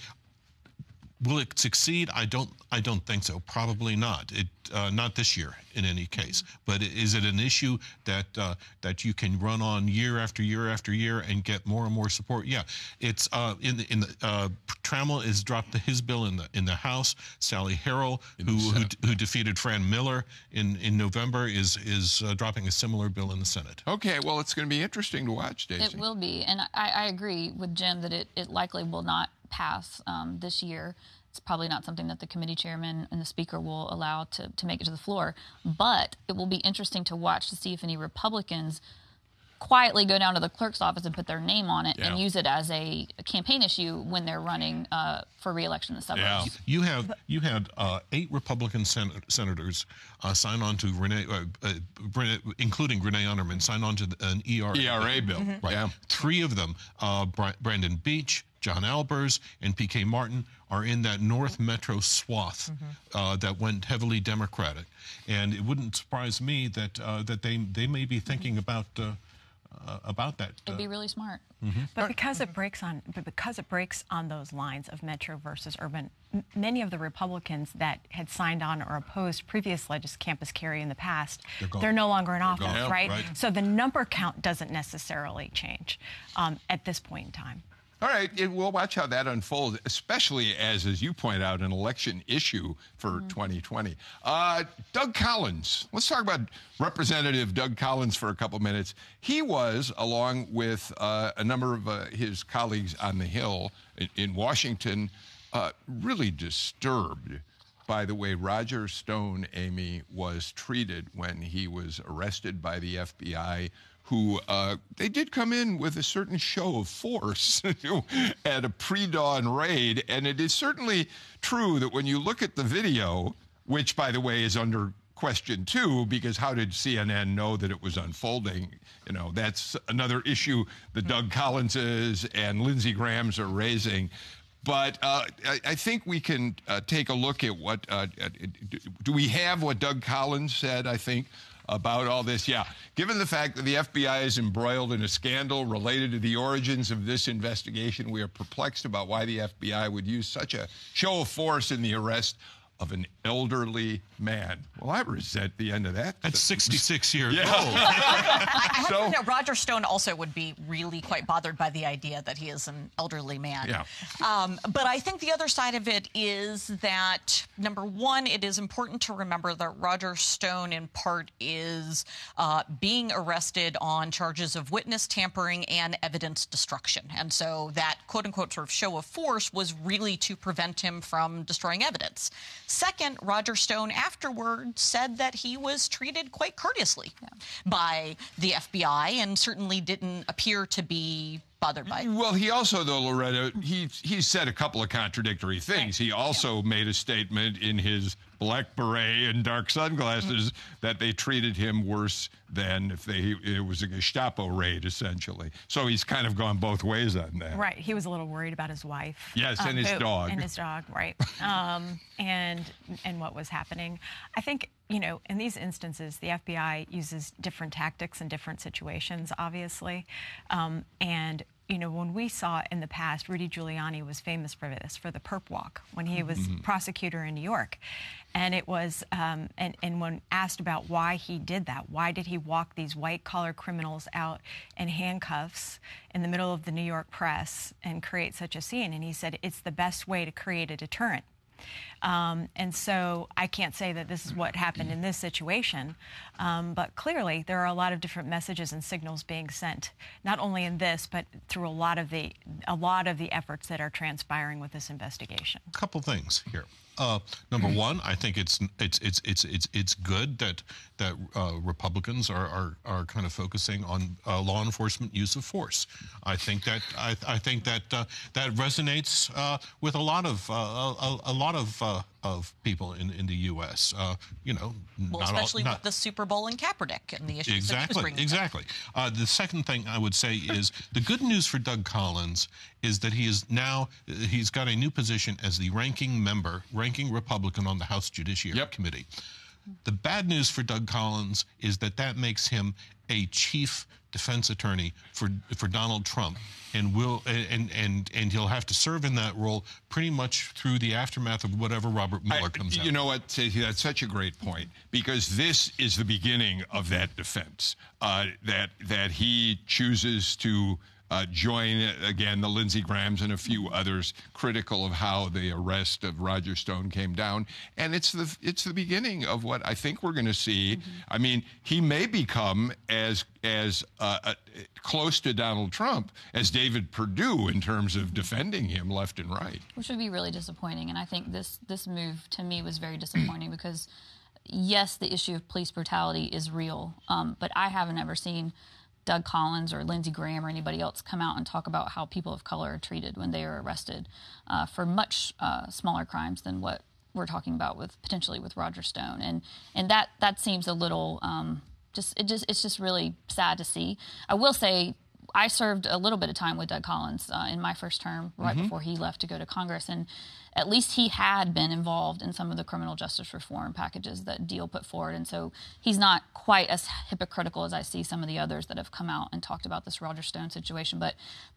Will it succeed? I don't. I don't think so. Probably not. It uh, not this year, in any case. But is it an issue that uh, that you can run on year after year after year and get more and more support? Yeah. It's uh, in the in the uh, Trammell has dropped his bill in the in the House. Sally Harrell, who, who, who defeated Fran Millar in in November, is is uh, dropping a similar bill in the Senate. Okay. Well, it's going to be interesting to watch, Daisy. It will be, and I, I agree with Jim that it, it likely will not pass um, this year. It's probably not something that the committee chairman and the speaker will allow to, to make it to the floor. But it will be interesting to watch to see if any Republicans quietly go down to the clerk's office and put their name on it yeah. and use it as a, a, campaign issue when they're running uh, for reelection in the suburbs. Yeah. You have you had uh, eight Republican sen- senators uh, sign on to Renee, uh, uh, including Renee Unterman, sign on to an ERA, ERA bill. Mm-hmm. Right. Yeah. Three of them, uh, Brandon Beach, John Albers and PK Martin are in that North Metro swath mm-hmm. uh, that went heavily Democratic, and it wouldn't surprise me that uh, that they they may be thinking about. Uh, uh, about that. It'd be really smart. Mm-hmm. But because it breaks on, but because it breaks on those lines of metro versus urban, m- many of the Republicans that had signed on or opposed previous legis campus carry in the past, They're they're no longer in They're office, gone. Yeah, right? right. So the number count doesn't necessarily change um, at this point in time. All right, it, we'll watch how that unfolds, especially as, as you point out, an election issue for 2020. Uh, Doug Collins. Let's talk about Representative Doug Collins for a couple minutes. He was, along with uh, a number of uh, his colleagues on the Hill in, in Washington, uh, really disturbed by the way Roger Stone, Amy, was treated when he was arrested by the FBI who uh, they did come in with a certain show of force at a pre-dawn raid, and it is certainly true that when you look at the video, which by the way is under question too, because how did CNN know that it was unfolding? You know, that's another issue the Doug Collinses and Lindsey Grahams are raising. But uh, I, I think we can uh, take a look at what uh, do we have what Doug Collins said? I think about all this. Yeah. Given the fact that the FBI is embroiled in a scandal related to the origins of this investigation, we are perplexed about why the FBI would use such a show of force in the arrest of an elderly man. Well, I resent the end of that. That's 66 years Yeah. old. I have So- to know, Roger Stone also would be really quite bothered by the idea that he is an elderly man. Yeah. Um, but I think the other side of it is that number one, it is important to remember that Roger Stone, in part, is uh, being arrested on charges of witness tampering and evidence destruction, and so that quote unquote sort of show of force was really to prevent him from destroying evidence. Second, Roger Stone afterward said that he was treated quite courteously by the FBI and certainly didn't appear to be bothered by. Mm, well, he also, though, Loretta, he he said a couple of contradictory things. He also made a statement in his black beret and dark sunglasses mm-hmm. that they treated him worse than if they it was a Gestapo raid, essentially. So he's kind of gone both ways on that. Right. He was a little worried about his wife. Yes, and um, his who- dog. And his dog, right. um, and and what was happening. I think, you know, in these instances, the FBI uses different tactics in different situations, obviously. Um, and you know, when we saw in the past, Rudy Giuliani was famous for this, for the perp walk, when he was Mhm. prosecutor in New York. And it was, um, and, and when asked about why he did that, why did he walk these white collar criminals out in handcuffs in the middle of the New York press and create such a scene? And he said, it's the best way to create a deterrent. Um, and so I can't say that this is what happened in this situation, um, but clearly there are a lot of different messages and signals being sent, not only in this, but through a lot of the a lot of the efforts that are transpiring with this investigation. A couple things here. Uh, number one, I think it's it's it's it's it's it's good that that uh, Republicans are, are are kind of focusing on uh, law enforcement use of force. I think that I, I think that uh, that resonates uh, with a lot of uh, a, a lot of of people in in the U.S. Uh, you know, Well, not all- especially not- with the Super Bowl and Kaepernick and the issues that he was Exactly, exactly. Uh, the second thing I would say is the good news for Doug Collins is that he is now he's got a new position as the ranking member, ranking Republican on the House Judiciary Committee. The bad news for Doug Collins is that that makes him a chief defense attorney for for Donald Trump, and will and and and he'll have to serve in that role pretty much through the aftermath of whatever Robert Mueller comes out. You know what, That's such a great point because this is the beginning of that defense. Uh, that that he chooses to uh, join again the Lindsey Grahams and a few others critical of how the arrest of Roger Stone came down, and it's the it's the beginning of what I think we're going to see. I mean, he may become as as uh, uh, close to Donald Trump as David Perdue in terms of defending him left and right. which would be really disappointing. And I think this this move to me was very disappointing because yes, the issue of police brutality is real, um, but I haven't ever seen Doug Collins or Lindsey Graham or anybody else come out and talk about how people of color are treated when they are arrested uh, for much uh, smaller crimes than what we're talking about with potentially with Roger Stone, and and that that seems a little um, just it just it's just really sad to see. I will say I served a little bit of time with Doug Collins uh, in my first term, right mm-hmm. before he left to go to Congress, and at least he had been involved in some of the criminal justice reform packages that Deal put forward, and so he's not quite as hypocritical as I see some of the others that have come out and talked about this Roger Stone situation. But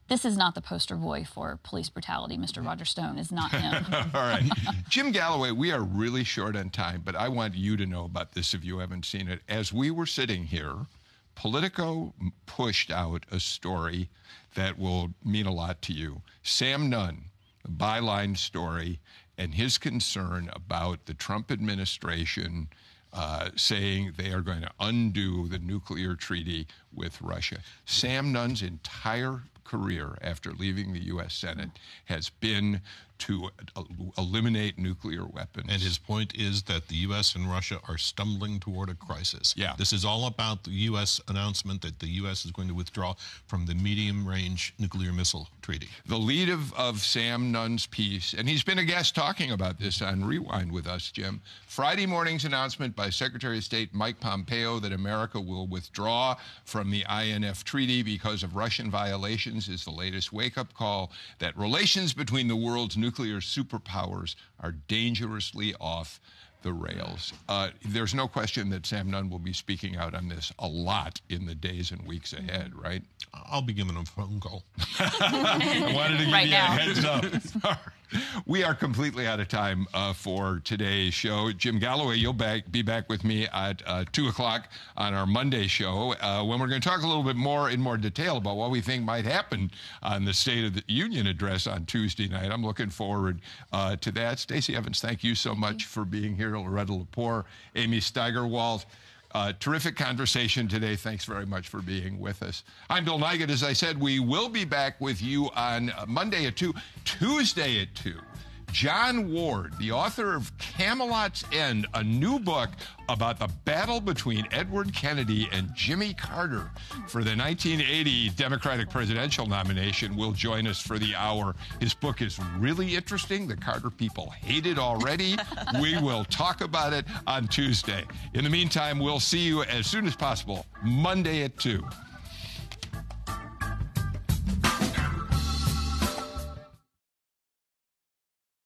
this is not the poster boy for police brutality. Mr. Roger Stone is not him. All right, Jim Galloway, we are really short on time, but I want you to know about this if you haven't seen it. As we were sitting here. Politico pushed out a story that will mean a lot to you. Sam Nunn, byline story and his concern about the Trump administration uh, saying they are going to undo the nuclear treaty with Russia. Sam Nunn's entire career after leaving the U.S. Senate has been to eliminate nuclear weapons. And his point is that the U.S. and Russia are stumbling toward a crisis. Yeah. This is all about the U.S. announcement that the U.S. is going to withdraw from the medium range nuclear missile treaty. The lead of, of Sam Nunn's piece, and he's been a guest talking about this on Rewind with us, Jim. Friday morning's announcement by Secretary of State Mike Pompeo that America will withdraw from the INF treaty because of Russian violations is the latest wake up call that relations between the world's nuclear nuclear superpowers are dangerously off the rails. Uh, there's no question that Sam Nunn will be speaking out on this a lot in the days and weeks ahead, right? I'll be giving him a phone call. I wanted to give right you now. a heads up. we are completely out of time uh, for today's show. Jim Galloway, you'll back, be back with me at uh, 2 o'clock on our Monday show uh, when we're going to talk a little bit more in more detail about what we think might happen on the State of the Union address on Tuesday night. I'm looking forward uh, to that. Stacey Evans, thank you so much for being here. Loretta Lepore, Amy Steigerwalt. Uh, terrific conversation today. Thanks very much for being with us. I'm Bill Nigut. As I said, we will be back with you on Monday at 2, Tuesday at 2. Jon Ward, the author of Camelot's End, a new book about the battle between Edward Kennedy and Jimmy Carter for the 1980 Democratic presidential nomination, will join us for the hour. His book is really interesting. The Carter people hate it already. we will talk about it on Tuesday. In the meantime, we'll see you as soon as possible, Monday at 2.